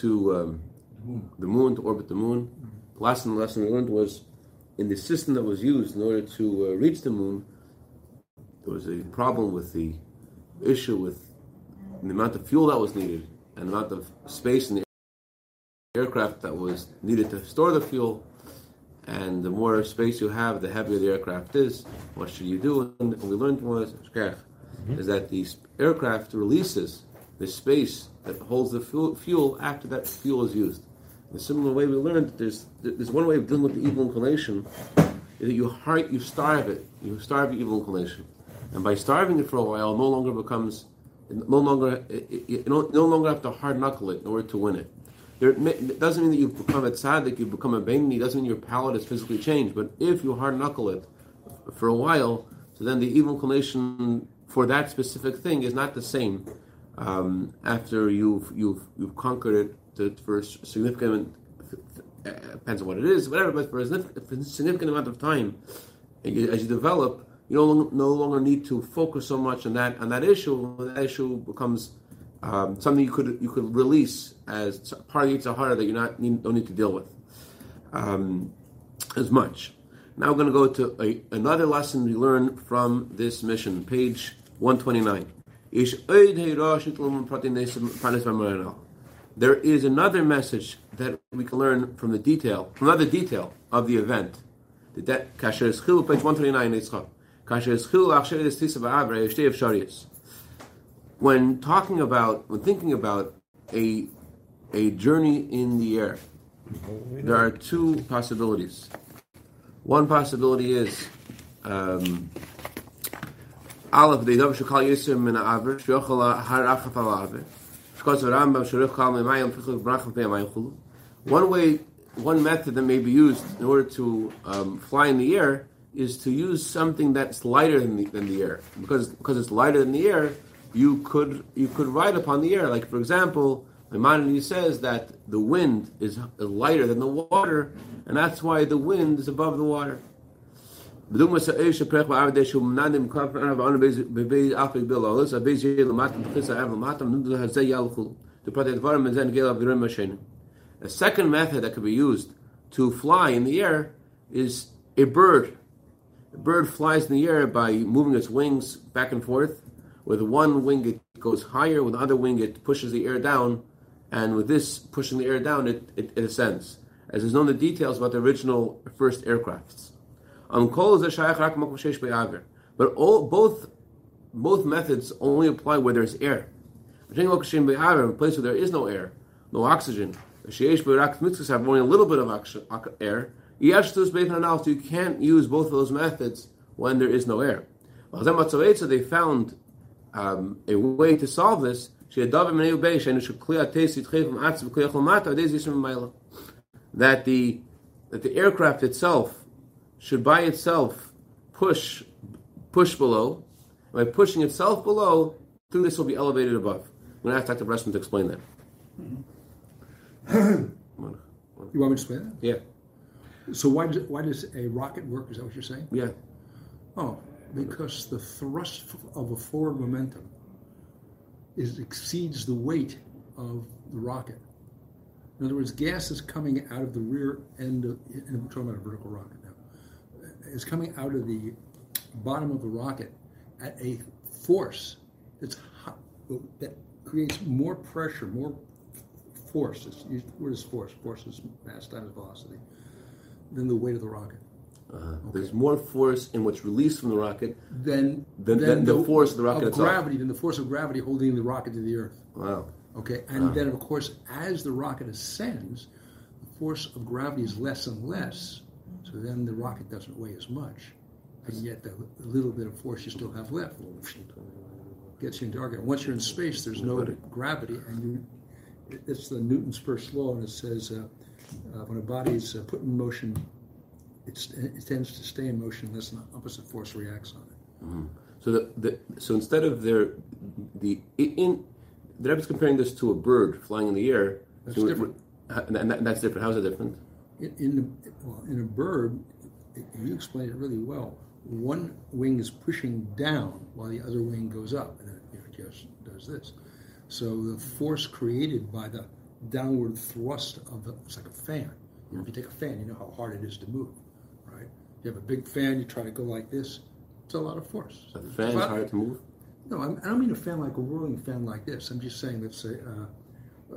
to um, the moon to orbit the moon. The lesson, the lesson we learned was in the system that was used in order to uh, reach the moon. There was a problem with the issue with the amount of fuel that was needed and the amount of space in the aircraft that was needed to store the fuel. And the more space you have, the heavier the aircraft is. What should you do? And what we learned was mm-hmm. is that the aircraft releases the space that holds the fuel, fuel after that fuel is used. In a similar way, we learned that there's there's one way of dealing with the evil inclination is that you heart you starve it, you starve the evil inclination, and by starving it for a while, no longer becomes no longer you no, no longer have to hard knuckle it in order to win it. There, it doesn't mean that you've become a tzaddik, you've become a beinoni, doesn't mean your palate has physically changed. But if you hard knuckle it for a while, so then the evil inclination for that specific thing is not the same um, after you've you've you've conquered it for a significant uh, depends on what it is, whatever. But for a significant amount of time, as you develop, you no, no longer need to focus so much on that on that issue. That issue becomes um, something you could you could release as part of the Yetzer Hara that you not need, don't need to deal with um, as much. Now we're going to go to a, another lesson we learn from this mission, page 129. There is another message that we can learn from the detail, from another detail of the event. That page 129 when talking about, when thinking about a, a journey in the air, there are two possibilities. One possibility is um, Aleph, the Dav Shekal Yisr min Shkos Rambam Kal Bracham Peyamayim Chulu. One way, one method that may be used in order to um, fly in the air is to use something that's lighter than the, than the air. Because, because it's lighter than the air, you could you could ride upon the air. Like for example, Maimonides says that the wind is lighter than the water, and that's why the wind is above the water. The second method that could be used to fly in the air is a bird. A bird flies in the air by moving its wings back and forth, with one wing, it goes higher. With the other wing, it pushes the air down. And with this pushing the air down, it, it, it ascends. As is known the details about the original first aircrafts. But all, both, both methods only apply where there's air. A place where there is no air, no oxygen, have only a little bit of air, so you can't use both of those methods when there is no air. They found um, a way to solve this, that the that the aircraft itself should by itself push push below. By pushing itself below, through this will be elevated above. I'm going to ask Dr. Bressman to explain that. Mm-hmm. you want me to explain that? Yeah. So why does, why does a rocket work? Is that what you're saying? Yeah. Oh, because the thrust of a forward momentum is exceeds the weight of the rocket. In other words, gas is coming out of the rear end of, and we're talking about a vertical rocket is coming out of the bottom of the rocket at a force that's hot, that creates more pressure, more force. It's, what is force? Force is mass times velocity than the weight of the rocket. Uh, okay. There's more force in what's released from the rocket than, than, than, than the, the, force of the rocket of gravity, than the force of gravity holding the rocket to the earth. Wow. Okay, and wow. then of course, as the rocket ascends, the force of gravity is less and less. So then the rocket doesn't weigh as much, and yet the little bit of force you still have left gets you into target. Once you're in space, there's no gravity, and you, it's the Newton's first law, and it says uh, uh, when a body is uh, put in motion it tends to stay in motion unless an opposite force reacts on it. Mm-hmm. So, the, the, so instead of their the in the Rebbe is comparing this to a bird flying in the air. That's so different. And, and that's different. How's it different? In, in, the, well, in a bird, you explained it really well. One wing is pushing down while the other wing goes up, and it, it just does this. So the force created by the downward thrust of the, it's like a fan. You know, if you take a fan, you know how hard it is to move, right? You have a big fan, you try to go like this, it's a lot of force. A fan's But- hard to move. No, I'm, I don't mean a fan like a whirling fan like this. I'm just saying, let's say, uh,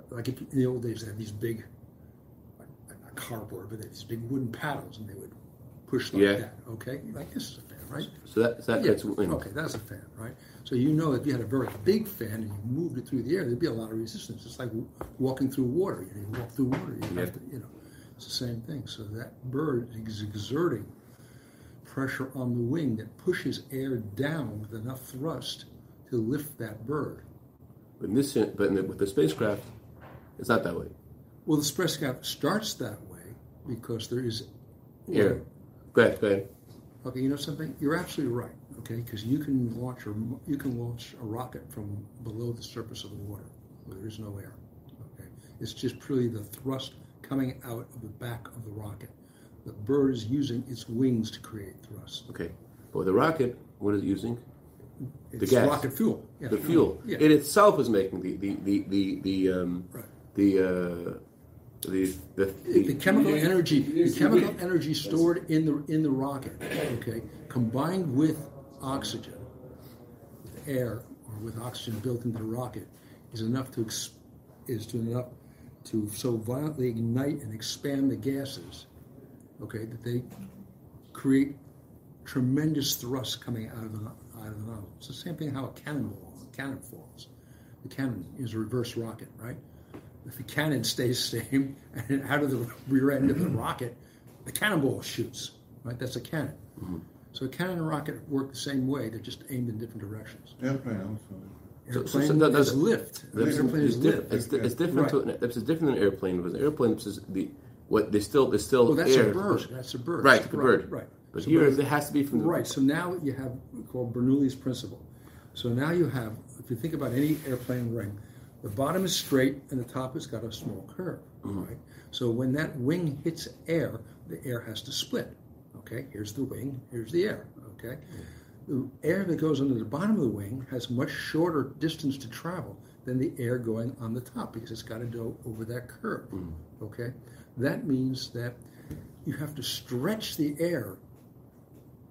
like if, in the old days, they had these big, not cardboard, but these big wooden paddles, and they would push like Yeah. that. Okay, like this is a fan, right? So that that Yeah, wind. Okay, that's a fan, right? So you know if you had a very big fan and you moved it through the air, there'd be a lot of resistance. It's like walking through water. You, know, you walk through water, you Yeah. have to, you know, it's the same thing. So that bird is exerting pressure on the wing that pushes air down with enough thrust to lift that bird. But in this, but in the, with the spacecraft, it's not that way. Well, the spacecraft starts that way because there is Air. Go ahead. Go ahead. Okay, you know something? You're absolutely right. Okay, because you can launch a you can launch a rocket from below the surface of the water where there is no air. Okay, it's just purely the thrust coming out of the back of the rocket. The bird is using its wings to create thrust. Okay. But with the rocket, what is it using? It's gas. rocket fuel. Yeah. The fuel. Yeah. It itself is making the the the the, the um, Right. the uh, the the, the chemical energy, the chemical energy stored in the in the rocket, okay, combined with oxygen, with air or with oxygen built into the rocket, is enough to ex- is to enough to so violently ignite and expand the gases, okay, that they create tremendous thrust coming out of the out of the nozzle. It's the same thing how a cannonball, a cannon falls. The cannon is a reverse rocket, right? If the cannon stays same and out of the rear end of the rocket, the cannonball shoots, right? That's a cannon. Mm-hmm. So a cannon and a rocket work the same way. They're just aimed in different directions. Airplane also. So- so- Airplane so that- is that's- lift. An airplane is lift. it's, di- it's different to Right. it's different than an airplane because an airplane is the what they still they still Well, that's air a bird. That's a bird. right the bird Right. but So here but- it has to be from the Right. So now you have called Bernoulli's principle. So now you have, if you think about any airplane ring, the bottom is straight and the top has got a small curve. Mm-hmm. Right. So when that wing hits air, the air has to split. Okay. Here's the wing. Here's the air. Okay. The air that goes under the bottom of the wing has much shorter distance to travel than the air going on the top because it's got to go over that curve. Mm-hmm. Okay. That means that you have to stretch the air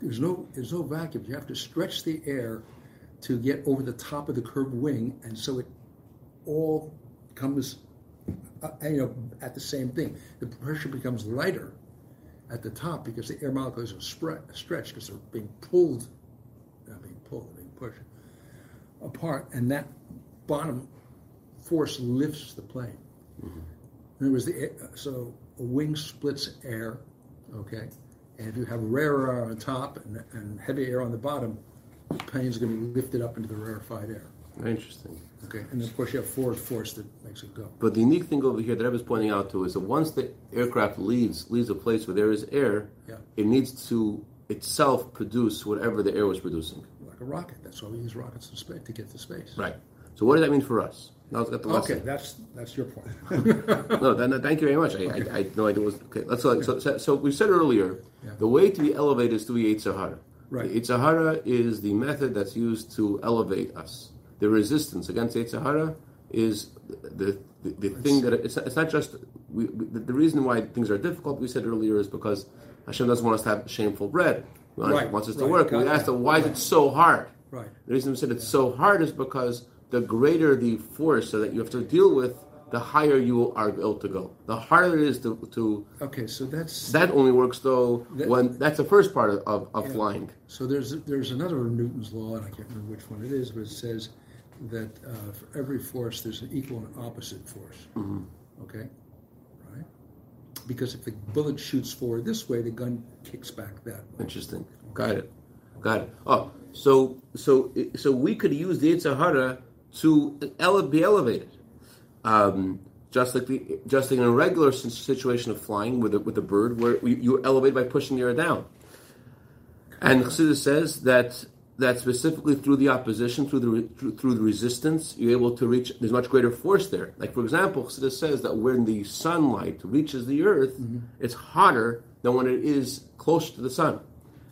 there's no there's no vacuum. You have to stretch the air to get over the top of the curved wing, and so it all comes, uh, you know, at the same thing. The pressure becomes lighter at the top because the air molecules are spread, stretched because they're being pulled, not being pulled, they're being pushed apart, and that bottom force lifts the plane. In other words, the air, so a wing splits air, okay, and if you have rare air on top and, and heavy air on the bottom, the plane is going to be lifted up into the rarefied air, interesting okay, and of course you have forward force that makes it go. but the unique thing over here that I was pointing out to is that once the aircraft leaves leaves a place where there is air Yeah. it needs to itself produce whatever the air was producing Like a rocket. That's why we use rockets in space to get to space. right so what does that mean for us now let's get the lesson Okay, that's that's your point. no, then, thank you very much. I, I, I had no idea was okay. Let's so, so, so we said earlier, Yeah. the way to be elevated is through the Sahara. Right. The Sahara is the method that's used to elevate us. The resistance against Sahara is the the, the thing that it's, it's not just we, we, the, reason why things are difficult. We said earlier is because Hashem doesn't want us to have shameful bread. He wants, Right, wants us to work. We asked why is it so hard. right. The reason we said it's so hard is because the greater the force that you have to deal with, the higher you are able to go. The harder it is to, to Okay, so that's that only works though That- when that's the first part of, of, of flying. So there's there's another Newton's law, and I can't remember which one it is, but it says that uh, for every force there's an equal and opposite force. Okay, right? Because if the bullet shoots forward this way, the gun kicks back that way. Interesting. Got it. Got it. Oh, so so so we could use the Sahara to ele- be elevated, um, just like the just like in a regular situation of flying with a, with a bird, where you, you're elevated by pushing the air down. And Chassidus says that that specifically through the opposition, through the re- through, through the resistance, you're able to reach. There's much greater force there. Like for example, Chassidus says that when the sunlight reaches the earth, mm-hmm. it's hotter than when it is close to the sun,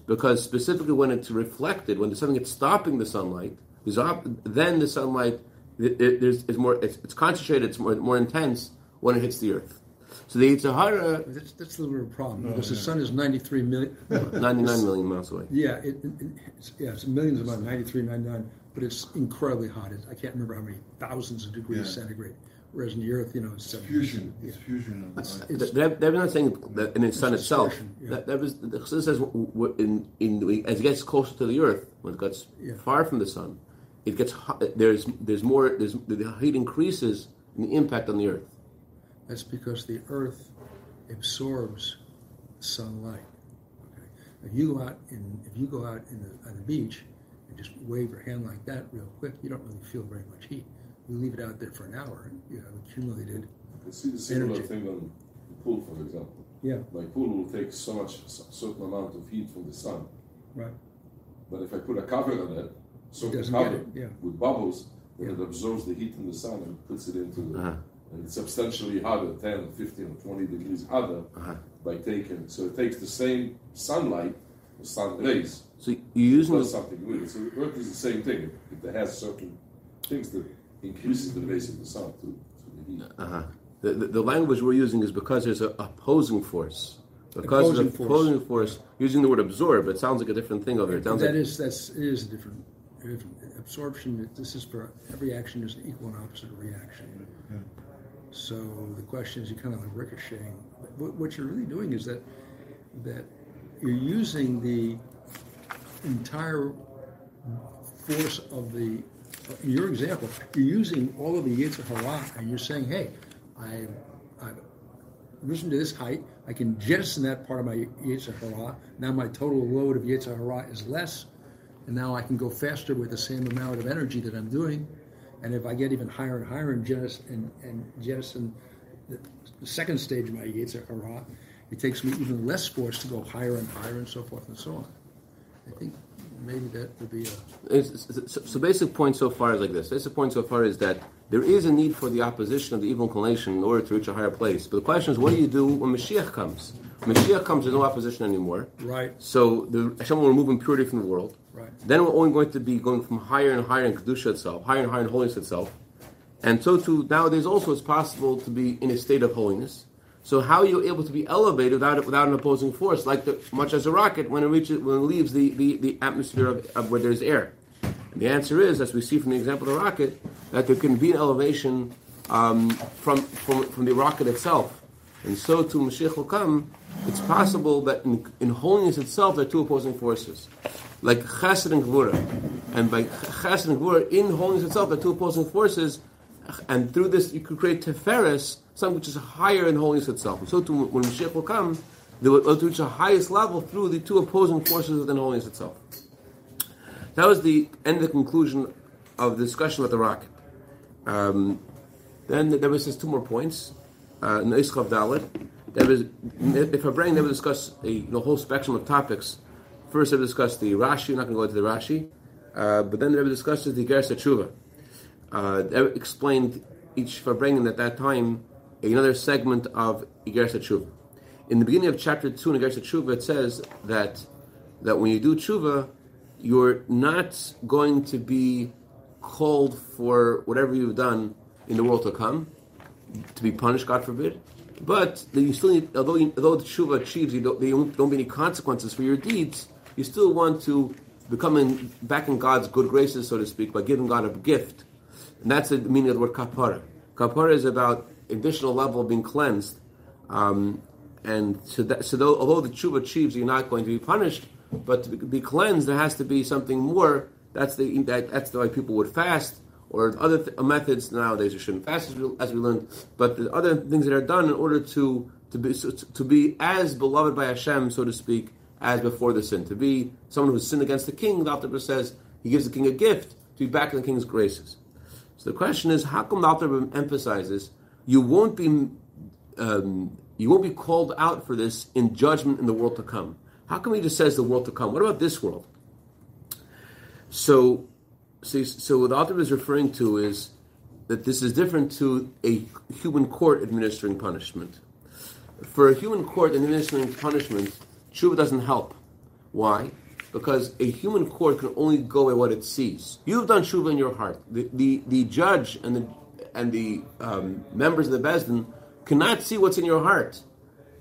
because specifically when it's reflected, when there's something that's stopping the sunlight, op- then the sunlight it, it, there's is more. It's, it's concentrated. It's more more intense when it hits the earth. So the Yetzer Hara, uh, That's, that's a little bit of a problem because the sun is 93 million. 99 million miles away. Yeah, it, it, it's, yeah, it's millions of miles, 93, 99, but it's incredibly hot. It's, I can't remember how many thousands of degrees Yeah. centigrade. Whereas in the Earth, you know, it's seven- Fusion. Yeah. It's fusion of It's- light. it's- They're, they're not saying that in the sun It's itself. distortion, yeah. That, that was the Chassidus says w- w- in, in as it gets closer to the earth, when it gets Yeah. far from the sun, it gets hot, there's there's more there's the heat increases in the impact on the earth. That's because the Earth absorbs sunlight. Okay? If you go out in if you go out in the, on the beach and just wave your hand like that real quick, you don't really feel very much heat. You leave it out there for an hour, you have accumulated. You see the similar Energy. thing on the pool, for example. Yeah, My pool will take so much, s- certain amount of heat from the sun. right. But if I put a cover on it, so It the doesn't cover it, yeah. with bubbles, then Yeah. it absorbs the heat from the sun and puts it into the, Uh-huh. And it's substantially hotter, 10, 15, or 20 degrees hotter Uh-huh. by taking. So it takes the same sunlight, the sun rays, So you use the, something with it. So the Earth is the same thing. It, it has certain things that increases the rays of the sun to, to the heat. uh-huh. the, the the language we're using is because there's an opposing force. Because Opposing of the force. opposing force, using the word absorb, it sounds like a different thing over here. It sounds That like is that's it is a different, a different absorption. This is for every action is an equal and opposite reaction. So the question is, you kind of like ricocheting. What, what you're really doing is that that you're using the entire force of the. In your example, you're using all of the Yetzer Hara, and you're saying, "Hey, I, I've risen to this height. I can jettison that part of my Yetzer Hara. Now my total load of Yetzer Hara is less, and now I can go faster with the same amount of energy that I'm doing. And if I get even higher and higher and jettison, and, and jettison the, the second stage of my Yetzer Hara, it takes me even less force to go higher and higher and so forth and so on. I think maybe that would be a It's, it's- so, so basic point so far is like this. Basic point so far is that there is a need for the opposition of the evil inclination in order to reach a higher place. But the question is, what do you do when Mashiach comes? When Mashiach comes, there's no opposition anymore. right, So the Hashem will remove impurity from the world. Right. Then we're only going to be going from higher and higher in kedusha itself, higher and higher in holiness itself, and so too nowadays also it's possible to be in a state of holiness. So how are you able to be elevated without without an opposing force, like the, much as a rocket when it reaches when it leaves the, the, the atmosphere of, of where there's air? And the answer is, as we see from the example of the rocket, that there can be an elevation um, from, from from the rocket itself, and so too Mashiach will come. It's possible that in, in holiness itself there are two opposing forces like chesed and gvura. And by chesed and gvura, in holiness itself, the two opposing forces, and through this you could create teferes, something which is higher in holiness itself. And so when Mashiach will come, they will reach the highest level through the two opposing forces within holiness itself. That was the end of the conclusion of the discussion about the rocket. Um, then there was just two more points. Uh, Dalet, there was if I bring, brain never discuss a you know, whole spectrum of topics. First, they discussed the Rashi. Not going to go into the Rashi, uh, but then they discussed the Igersa Tshuva. Uh, they explained each Farbrengen at that time another segment of Igersa Tshuva. In the beginning of chapter two in Igersa Tshuva, it says that that when you do tshuva, you're not going to be called for whatever you've done in the world to come, to be punished, God forbid. But you still need, although you, although the tshuva achieves, you don't, there won't, don't be any consequences for your deeds. You still want to become in, back in God's good graces, so to speak, by giving God a gift. And that's the meaning of the word kapara. Kapara is about additional level of being cleansed. Um, and so, that, so though, although the tshuva achieves, you're not going to be punished, but to be cleansed, there has to be something more. That's the that, that's the way people would fast, or other th- methods nowadays. You shouldn't fast as we, as we learned, but the other things that are done in order to to be so, to be as beloved by Hashem, so to speak, as before the sin. To be someone who's sinned against the king, the Alter says he gives the king a gift to be back in the king's graces. So the question is, how come the Alter emphasizes you won't be um, you won't be called out for this in judgment in the world to come? How come he just says the world to come? What about this world? So, so, so what the author is referring to is that this is different to a human court administering punishment. For a human court administering punishment, tshuva doesn't help. Why? Because a human court can only go by what it sees. You've done tshuva in your heart. The, the, the judge and the, and the um, members of the Beis Din cannot see what's in your heart,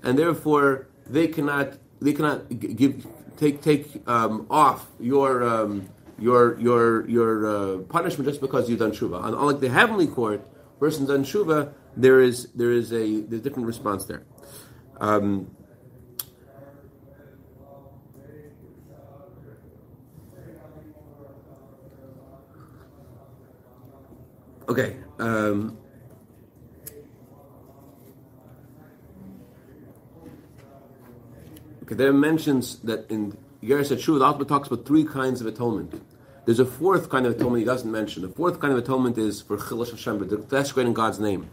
and therefore they cannot they cannot give take take um, off your um, your your your uh, punishment just because you've done tshuva. Unlike the heavenly court, person's done tshuva, there is there is a there's a different response there. Um, okay. Um, okay. There mentions that in Igersa Tshuva, the Alter talks about three kinds of atonement. There's a fourth kind of atonement he doesn't mention. The fourth kind of atonement is for Chillul Hashem, but desecrating God's name.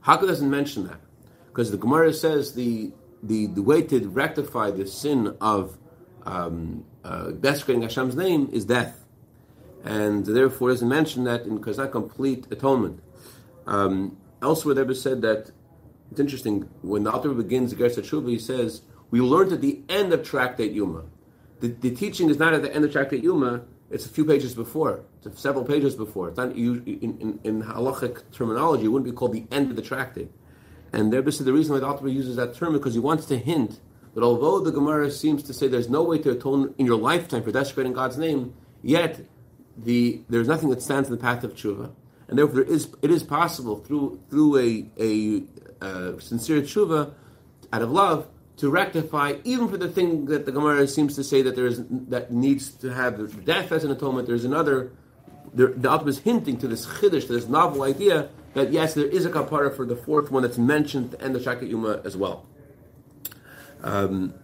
Haka doesn't mention that because the Gemara says the the, the way to rectify the sin of um, uh, desecrating Hashem's name is death, and therefore doesn't mention that because it's not complete atonement. Um, elsewhere, there was said that it's interesting when the author begins the Igersa Tshuva, he says we learned at the end of Tractate Yuma. The, the teaching is not at the end of Tractate Yuma it's a few pages before. It's several pages before. It's not in, in, in halachic terminology. It wouldn't be called the end of the tractate. And there, the reason why the author uses that term is because he wants to hint that although the Gemara seems to say there's no way to atone in your lifetime for desecrating God's name, yet the there's nothing that stands in the path of tshuva, and therefore there is it is possible through through a a uh, sincere tshuva out of love to rectify, even for the thing that the Gemara seems to say that there is that needs to have death as an atonement. There's another. The author is hinting to this chiddush, to this novel idea that yes, there is a kapara for the fourth one that's mentioned and the Shakat Yuma as well. Um,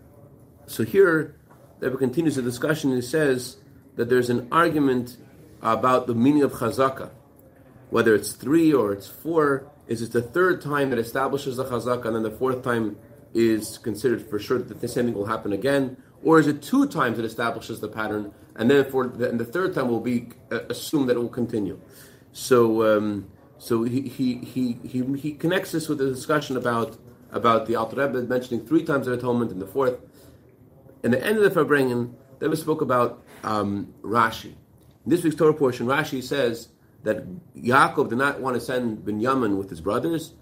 so here, the Rebbe continues the discussion. He says that there's an argument about the meaning of chazaka, whether it's three or it's four. Is it the third time that establishes the chazaka, and then the fourth time is considered for sure that the same thing will happen again, or is it two times it establishes the pattern, and then for the, and the third time will be uh, assumed that it will continue? So, um, so he, he, he, he, he connects this with the discussion about about the Alter Rebbe mentioning three times of atonement, and the fourth. In the end of the Farbrengen, then we spoke about um, Rashi. In this week's Torah portion, Rashi says that Yaakov did not want to send Binyamin with his brothers,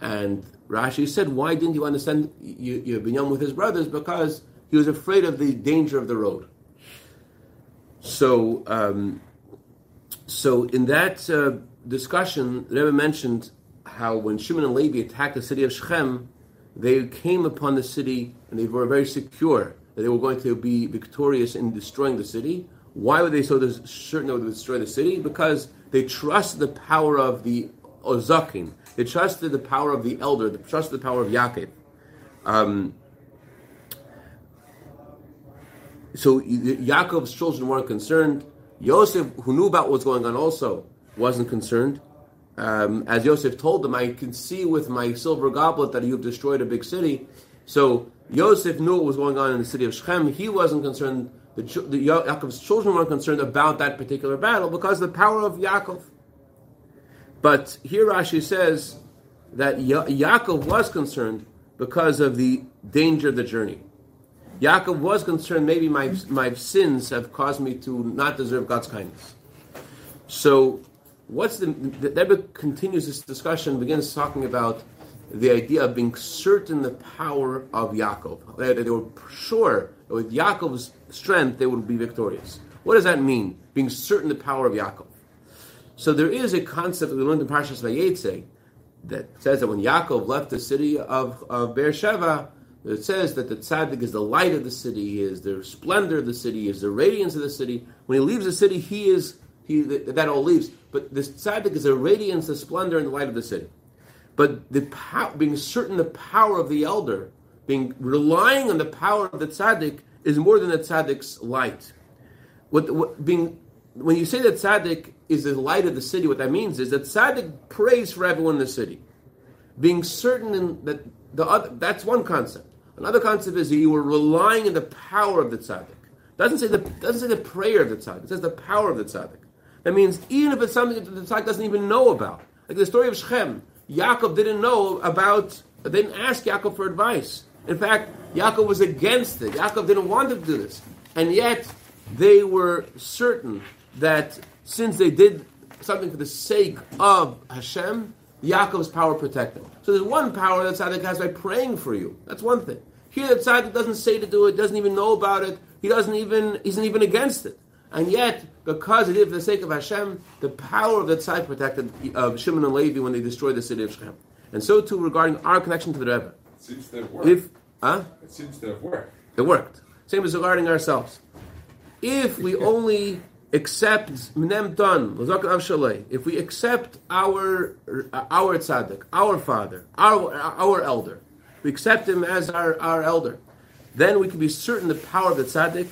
and Rashi said, why didn't you understand Binyamin with his brothers? Because he was afraid of the danger of the road. So, um, so in that uh, discussion, Rebbe mentioned how when Shimon and Levi attacked the city of Shechem, they came upon the city and they were very secure that they were going to be victorious in destroying the city. Why would they so certain they would destroy the city? Because they trusted the power of the Ozakim, they trusted the power of the elder. They trusted the power of Yaakov. Um, so Yaakov's children weren't concerned. Yosef, who knew about what's going on, also wasn't concerned. Um, as Yosef told them, I can see with my silver goblet that you've destroyed a big city. So Yosef knew what was going on in the city of Shechem. He wasn't concerned. The, the Yaakov's children weren't concerned about that particular battle because the power of Yaakov. But here Rashi says that ya- Yaakov was concerned because of the danger of the journey. Yaakov was concerned, maybe my, my sins have caused me to not deserve God's kindness. So, what's the, Rebbe continues this discussion, begins talking about the idea of being certain the power of Yaakov. That they were sure that with Yaakov's strength they would be victorious. What does that mean? Being certain the power of Yaakov. So there is a concept that we learned in Parshas Vayetze that says that when Yaakov left the city of, of Beersheba, it says that the tzaddik is the light of the city, he is the splendor of the city, he is the radiance of the city. When he leaves the city, he is he that all leaves. But the tzaddik is the radiance, the splendor, and the light of the city. But the being certain the power of the elder, being relying on the power of the tzaddik, is more than the tzaddik's light. What, what being when you say that tzaddik is the light of the city, what that means is that tzaddik prays for everyone in the city, being certain in, that the other, that's one concept. Another concept is that you are relying on the power of the tzaddik. Doesn't say the doesn't say the prayer of the tzaddik. It says the power of the tzaddik. That means even if it's something that the tzaddik doesn't even know about, like the story of Shechem, Yaakov didn't know about. They didn't ask Yaakov for advice. In fact, Yaakov was against it. Yaakov didn't want them to do this, and yet they were certain that since they did something for the sake of Hashem, Yaakov's power protecting. So there's one power that tzaddik has by praying for you. That's one thing. Here, the tzaddik doesn't say to do it, doesn't even know about it. He doesn't even, he's not even against it. And yet, because it is for the sake of Hashem, the power of the tzaddik protected uh, Shimon and Levi when they destroyed the city of Shechem. And so too regarding our connection to the Rebbe. It seems to have worked. If, huh? it seems to have worked. It worked. Same as regarding ourselves. If we only accept Mnem Ton, if we accept our our tzaddik, our father, our our elder, we accept him as our, our elder, then we can be certain the power of the tzaddik.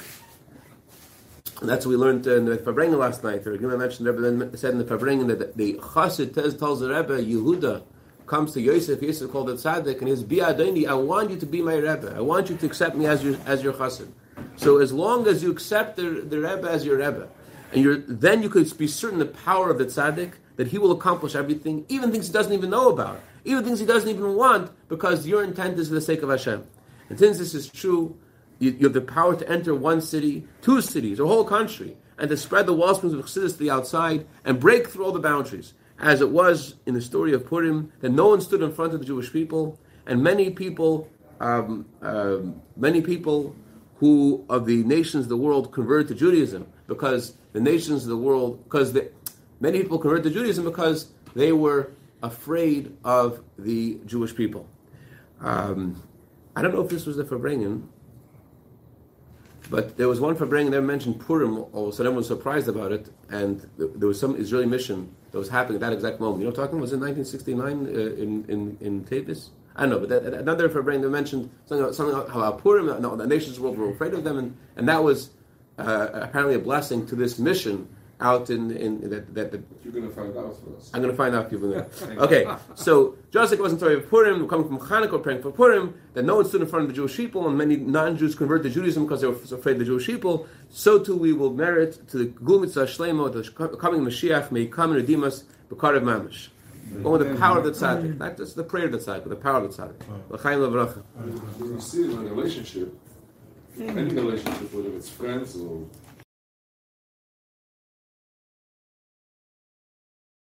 And that's what we learned in the Farbrengen last night. The Rebbe mentioned, the Rebbe said in the Farbrengen that the Chassid tells the Rebbe, Yehuda, comes to Yosef, Yosef called the tzaddik, and his bi'adoni, I want you to be my Rebbe. I want you to accept me as your as your chassid. So as long as you accept the, the Rebbe as your Rebbe, and you're, then you could be certain the power of the tzaddik, that he will accomplish everything, even things he doesn't even know about, even things he doesn't even want, because your intent is for the sake of Hashem. And since this is true, you, you have the power to enter one city, two cities, a whole country, and to spread the wellsprings of Chassidus to the outside, and break through all the boundaries as it was in the story of Purim, that no one stood in front of the Jewish people, and many people, um, uh, many people who of the nations of the world converted to Judaism because the nations of the world, because the, many people converted to Judaism because they were afraid of the Jewish people. Um, I don't know if this was the Farbrengen, but there was one Farbrengen that mentioned Purim, so everyone was surprised about it, and there was some Israeli mission that was happening at that exact moment. You know talking Was it 1969 uh, in, in, in Tavis? I don't know, but that, another Farbrengen that mentioned something, something about Purim, no, the nations of the world were afraid of them, and, and that was uh, apparently a blessing to this mission out in, in, that, that, that, You're going to find out for us. I'm going to find out people. okay, so just like it wasn't of Purim, coming from Hanukkah, praying for Purim, that no one stood in front of the Jewish people, and many non-Jews converted to Judaism because they were afraid of the Jewish people. So too we will merit to the Gul Mitzvah Shlemo, the coming Mashiach, may he come and redeem us, B'karev Mamish. Going with the power of the tzaddik, not just the prayer of the tzaddik, the power of the tzaddik. You see in a relationship, any relationship, whether it's friends or